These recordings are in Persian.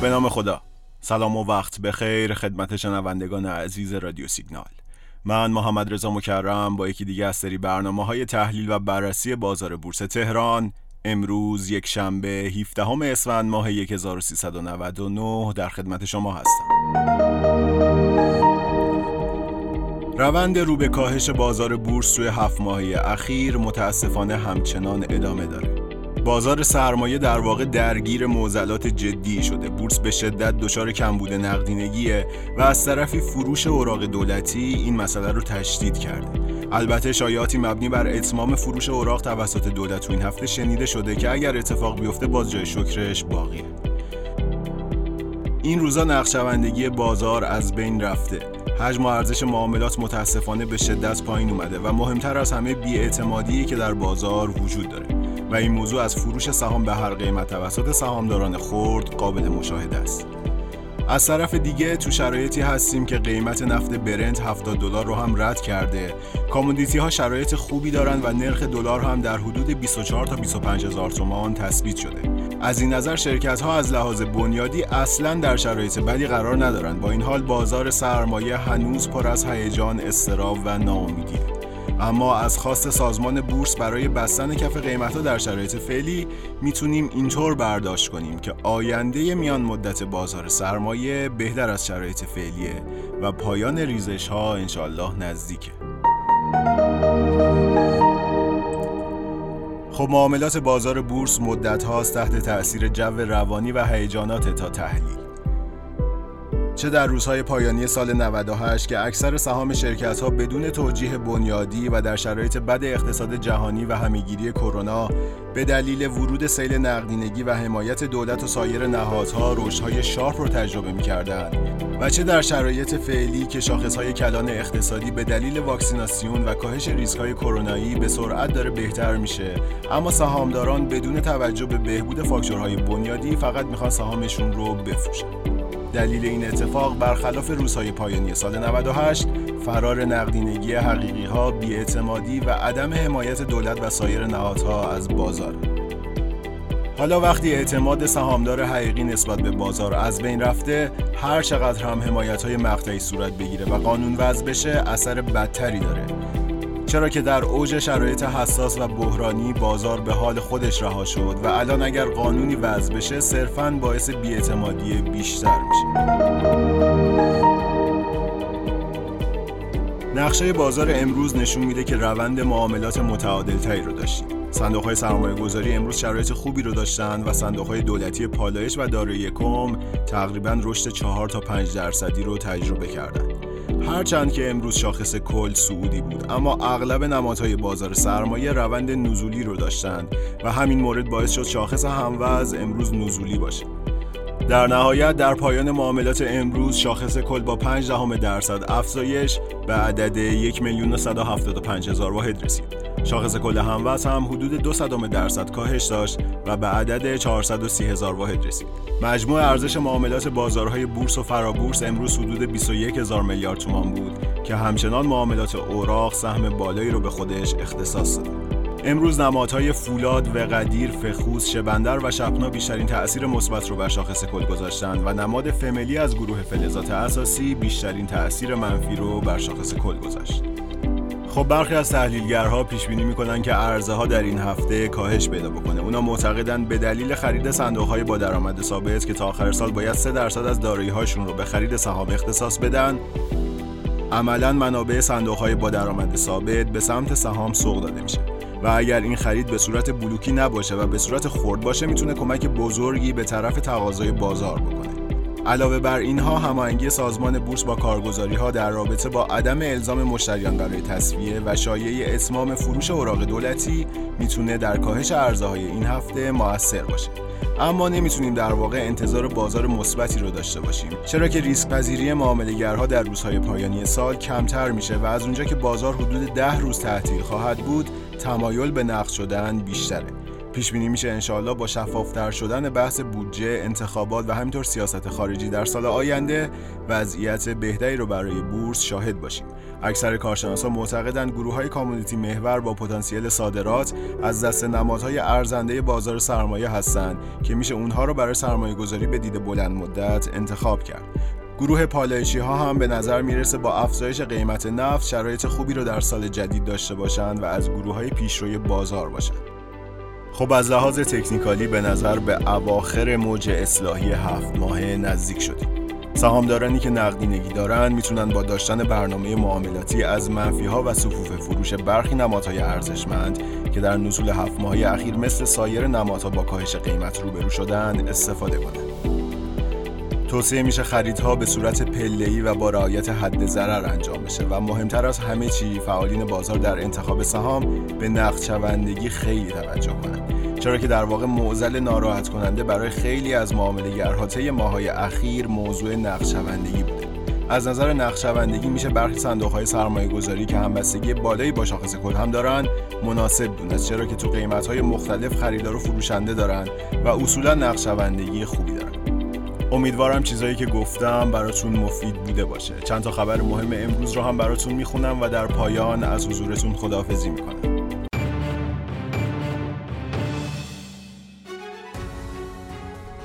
به نام خدا. سلام و وقت به خیر خدمت شنوندگان عزیز رادیو سیگنال. من محمد رضا مکرم با یکی دیگه از سری برنامه های تحلیل و بررسی بازار بورس تهران. امروز یک شنبه 17 اسفند ماه 1399 در خدمت شما هستم. روند رو به کاهش بازار بورس توی هفت ماهه اخیر متاسفانه همچنان ادامه داره. بازار سرمایه در واقع درگیر معضلات جدی شده. بورس به شدت دچار کمبود نقدینگیه و از طرفی فروش اوراق دولتی این مسئله رو تشدید کرده. البته شایعاتی مبنی بر اتمام فروش اوراق توسط دولت تو این هفته شنیده شده که اگر اتفاق بیفته باز جای شکرش باقیه. این روزا نقشوندگی بازار از بین رفته. حجم و ارزش معاملات متاسفانه به شدت پایین اومده و مهمتر از همه بیاعتمادی که در بازار وجود داره. و این موضوع از فروش سهام به هر قیمت توسط سهامداران خرد قابل مشاهده است. از طرف دیگه تو شرایطی هستیم که قیمت نفت برنت 70 دلار رو هم رد کرده. کامودیتی ها شرایط خوبی دارن و نرخ دلار هم در حدود 24 تا 25 هزار تومان تثبیت شده. از این نظر شرکت ها از لحاظ بنیادی اصلا در شرایط بدی قرار ندارند. با این حال بازار سرمایه هنوز پر از هیجان، استراب و ناامیدیه. اما از خواست سازمان بورس برای بستن کف قیمت در شرایط فعلی می‌تونیم اینطور برداشت کنیم که آینده میان مدت بازار سرمایه بهتر از شرایط فعلیه و پایان ریزش ها انشالله نزدیکه. خب معاملات بازار بورس مدت هاست تحت تاثیر جو روانی و هیجانات تا تحلیل. چه در روزهای پایانی سال 98 که اکثر سهام شرکت ها بدون توجیه بنیادی و در شرایط بد اقتصاد جهانی و همیگیری کرونا به دلیل ورود سیل نقدینگی و حمایت دولت و سایر نهادها رشدهای sharp رو تجربه می‌کردند. و چه در شرایط فعلی که شاخصهای کلان اقتصادی به دلیل واکسیناسیون و کاهش ریسک‌های کرونایی به سرعت داره بهتر میشه. اما سهامداران بدون توجه به بهبود فاکتورهای بنیادی فقط می‌خوان سهامشون رو بفروشن. دلیل این اتفاق برخلاف روزهای پایانی سال 98 فرار نقدینگی حقیقی ها، بیاعتمادی و عدم حمایت دولت و سایر نهادها از بازار. حالا وقتی اعتماد سهامدار حقیقی نسبت به بازار از بین رفته هر چقدر هم حمایت های مقطعی صورت بگیره و قانون وضع بشه اثر بدتری داره چرا که در اوج شرایط حساس و بحرانی بازار به حال خودش رها شد و الان اگر قانونی وضع بشه صرفا باعث بیاعتمادی بیشتر میشه نقشه بازار امروز نشون میده که روند معاملات متعادل تری رو داشتیم صندوق های سرمایه گذاری امروز شرایط خوبی رو داشتن و صندوق های دولتی پالایش و دارایی کم تقریبا رشد 4 تا 5 درصدی رو تجربه کردند. هرچند که امروز شاخص کل سعودی بود اما اغلب نمادهای بازار سرمایه روند نزولی رو داشتند و همین مورد باعث شد شاخص هموز امروز نزولی باشه. در نهایت در پایان معاملات امروز شاخص کل با 5 دهم درصد افزایش به عدد 1 میلیون هزار واحد رسید. شاخص کل هموز هم حدود دو صدم درصد کاهش داشت و به عدد 430 هزار واحد رسید. مجموع ارزش معاملات بازارهای بورس و فرابورس امروز حدود 21 هزار میلیارد تومان بود که همچنان معاملات اوراق سهم بالایی رو به خودش اختصاص داد. امروز نمادهای فولاد، وقدیر، فخوز، شبندر و شپنا بیشترین تأثیر مثبت رو بر شاخص کل گذاشتند و نماد فملی از گروه فلزات اساسی بیشترین تأثیر منفی رو بر شاخص کل گذاشت. خب برخی از تحلیلگرها پیش بینی می‌کنن که ارزه ها در این هفته کاهش پیدا بکنه اونا معتقدن به دلیل خرید صندوق های با درآمد ثابت که تا آخر سال باید 3 درصد از دارایی هاشون رو به خرید سهام اختصاص بدن عملا منابع صندوق های با درآمد ثابت به سمت سهام سوق داده میشه و اگر این خرید به صورت بلوکی نباشه و به صورت خرد باشه می‌تونه کمک بزرگی به طرف تقاضای بازار بکنه. علاوه بر اینها هماهنگی سازمان بورس با کارگزاری ها در رابطه با عدم الزام مشتریان برای تصفیه و شایعه اتمام فروش اوراق دولتی می‌تونه در کاهش ارزهای این هفته موثر باشه. اما نمی‌تونیم در واقع انتظار بازار مثبتی رو داشته باشیم. چرا که ریسک پذیری معاملهگرها در روزهای پایانی سال کمتر میشه و از اونجا که بازار حدود ده روز تعطیل خواهد بود تمایل به نقد شدن بیشتره. پیش بینی میشه انشاالله با شفافتر شدن بحث بودجه، انتخابات و همینطور سیاست خارجی در سال آینده وضعیت بهتری رو برای بورس شاهد باشیم. اکثر کارشناسان معتقدند گروه های کامیونیتی محور با پتانسیل صادرات از دست نمادهای ارزنده بازار سرمایه هستند که میشه اونها رو برای سرمایه گذاری به دید بلند مدت انتخاب کرد. گروه پالایشی ها هم به نظر می‌رسه با افزایش قیمت نفت شرایط خوبی رو در سال جدید داشته باشند و از گروه های پیشروی بازار باشند. خب از لحاظ تکنیکالی به نظر به اواخر موج اصلاحی هفت ماهه نزدیک شدیم. سهامدارانی که نقدینگی دارند می‌تونن با داشتن برنامه معاملاتی از منفی ها و صفوف فروش برخی نمادهای ارزشمند که در نزول هفت ماهه اخیر مثل سایر نمادها با کاهش قیمت روبرو شدن استفاده کنند. توصیه میشه خریدها به صورت پله‌ای و با رعایت حد ضرر انجام بشه و مهمتر از همه چی فعالین بازار در انتخاب سهام به نقد شوندگی خیلی توجه کنند. چرا که در واقع معضل ناراحت کننده برای خیلی از معامله‌گرها طی ماهای اخیر موضوع نقد شوندگی بوده. از نظر نقشوندگی میشه برخی صندوق های سرمایه گذاری که همبستگی بالایی با شاخص کل هم دارن مناسب دونست. چرا که تو قیمت های مختلف خریدار و فروشنده دارن و اصولا نقشوندگی خوبی دارن. امیدوارم چیزایی که گفتم براتون مفید بوده باشه چند تا خبر مهم امروز رو هم براتون می‌خونم و در پایان از حضورتون خداحافظی می‌کنم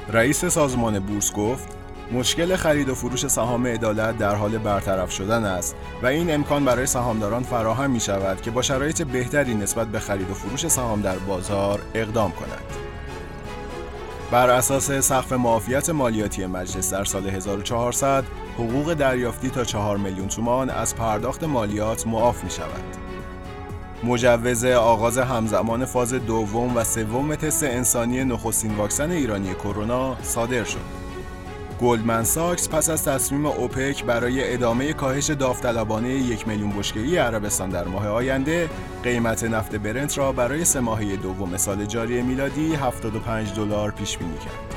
رئیس سازمان بورس گفت مشکل خرید و فروش سهام عدالت در حال برطرف شدن است و این امکان برای سهامداران فراهم می شود که با شرایط بهتری نسبت به خرید و فروش سهام در بازار اقدام کنند. بر اساس سقف معافیت مالیاتی مجلس در سال 1400 حقوق دریافتی تا 4 میلیون تومان از پرداخت مالیات معاف می شود. مجوز آغاز همزمان فاز دوم و سوم تست انسانی نخستین واکسن ایرانی کرونا صادر شد. گلدمن ساکس پس از تصمیم اوپک برای ادامه کاهش داوطلبانه یک میلیون بشکه‌ای عربستان در ماه آینده قیمت نفت برنت را برای سه ماهه دوم سال جاری میلادی 75 دلار پیش بینی کرد.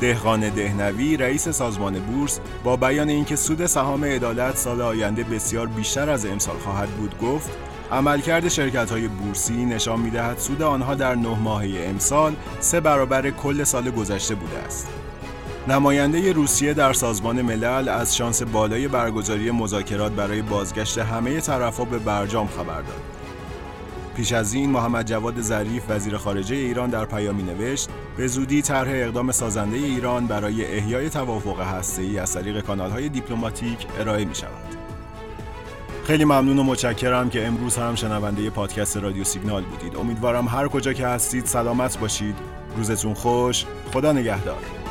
دهقان دهنوی رئیس سازمان بورس با بیان اینکه سود سهام عدالت سال آینده بسیار بیشتر از امسال خواهد بود گفت عملکرد شرکت های بورسی نشان می‌دهد سود آنها در نه ماهه امسال سه برابر کل سال گذشته بوده است. نماینده روسیه در سازمان ملل از شانس بالای برگزاری مذاکرات برای بازگشت همه طرفها به برجام خبر داد. پیش از این محمد جواد ظریف وزیر خارجه ایران در پیامی نوشت به زودی طرح اقدام سازنده ایران برای احیای توافق هسته‌ای از طریق کانال‌های دیپلماتیک ارائه می شود. خیلی ممنون و متشکرم که امروز هم شنونده پادکست رادیو سیگنال بودید. امیدوارم هر کجا که هستید سلامت باشید. روزتون خوش. خدا نگهدار.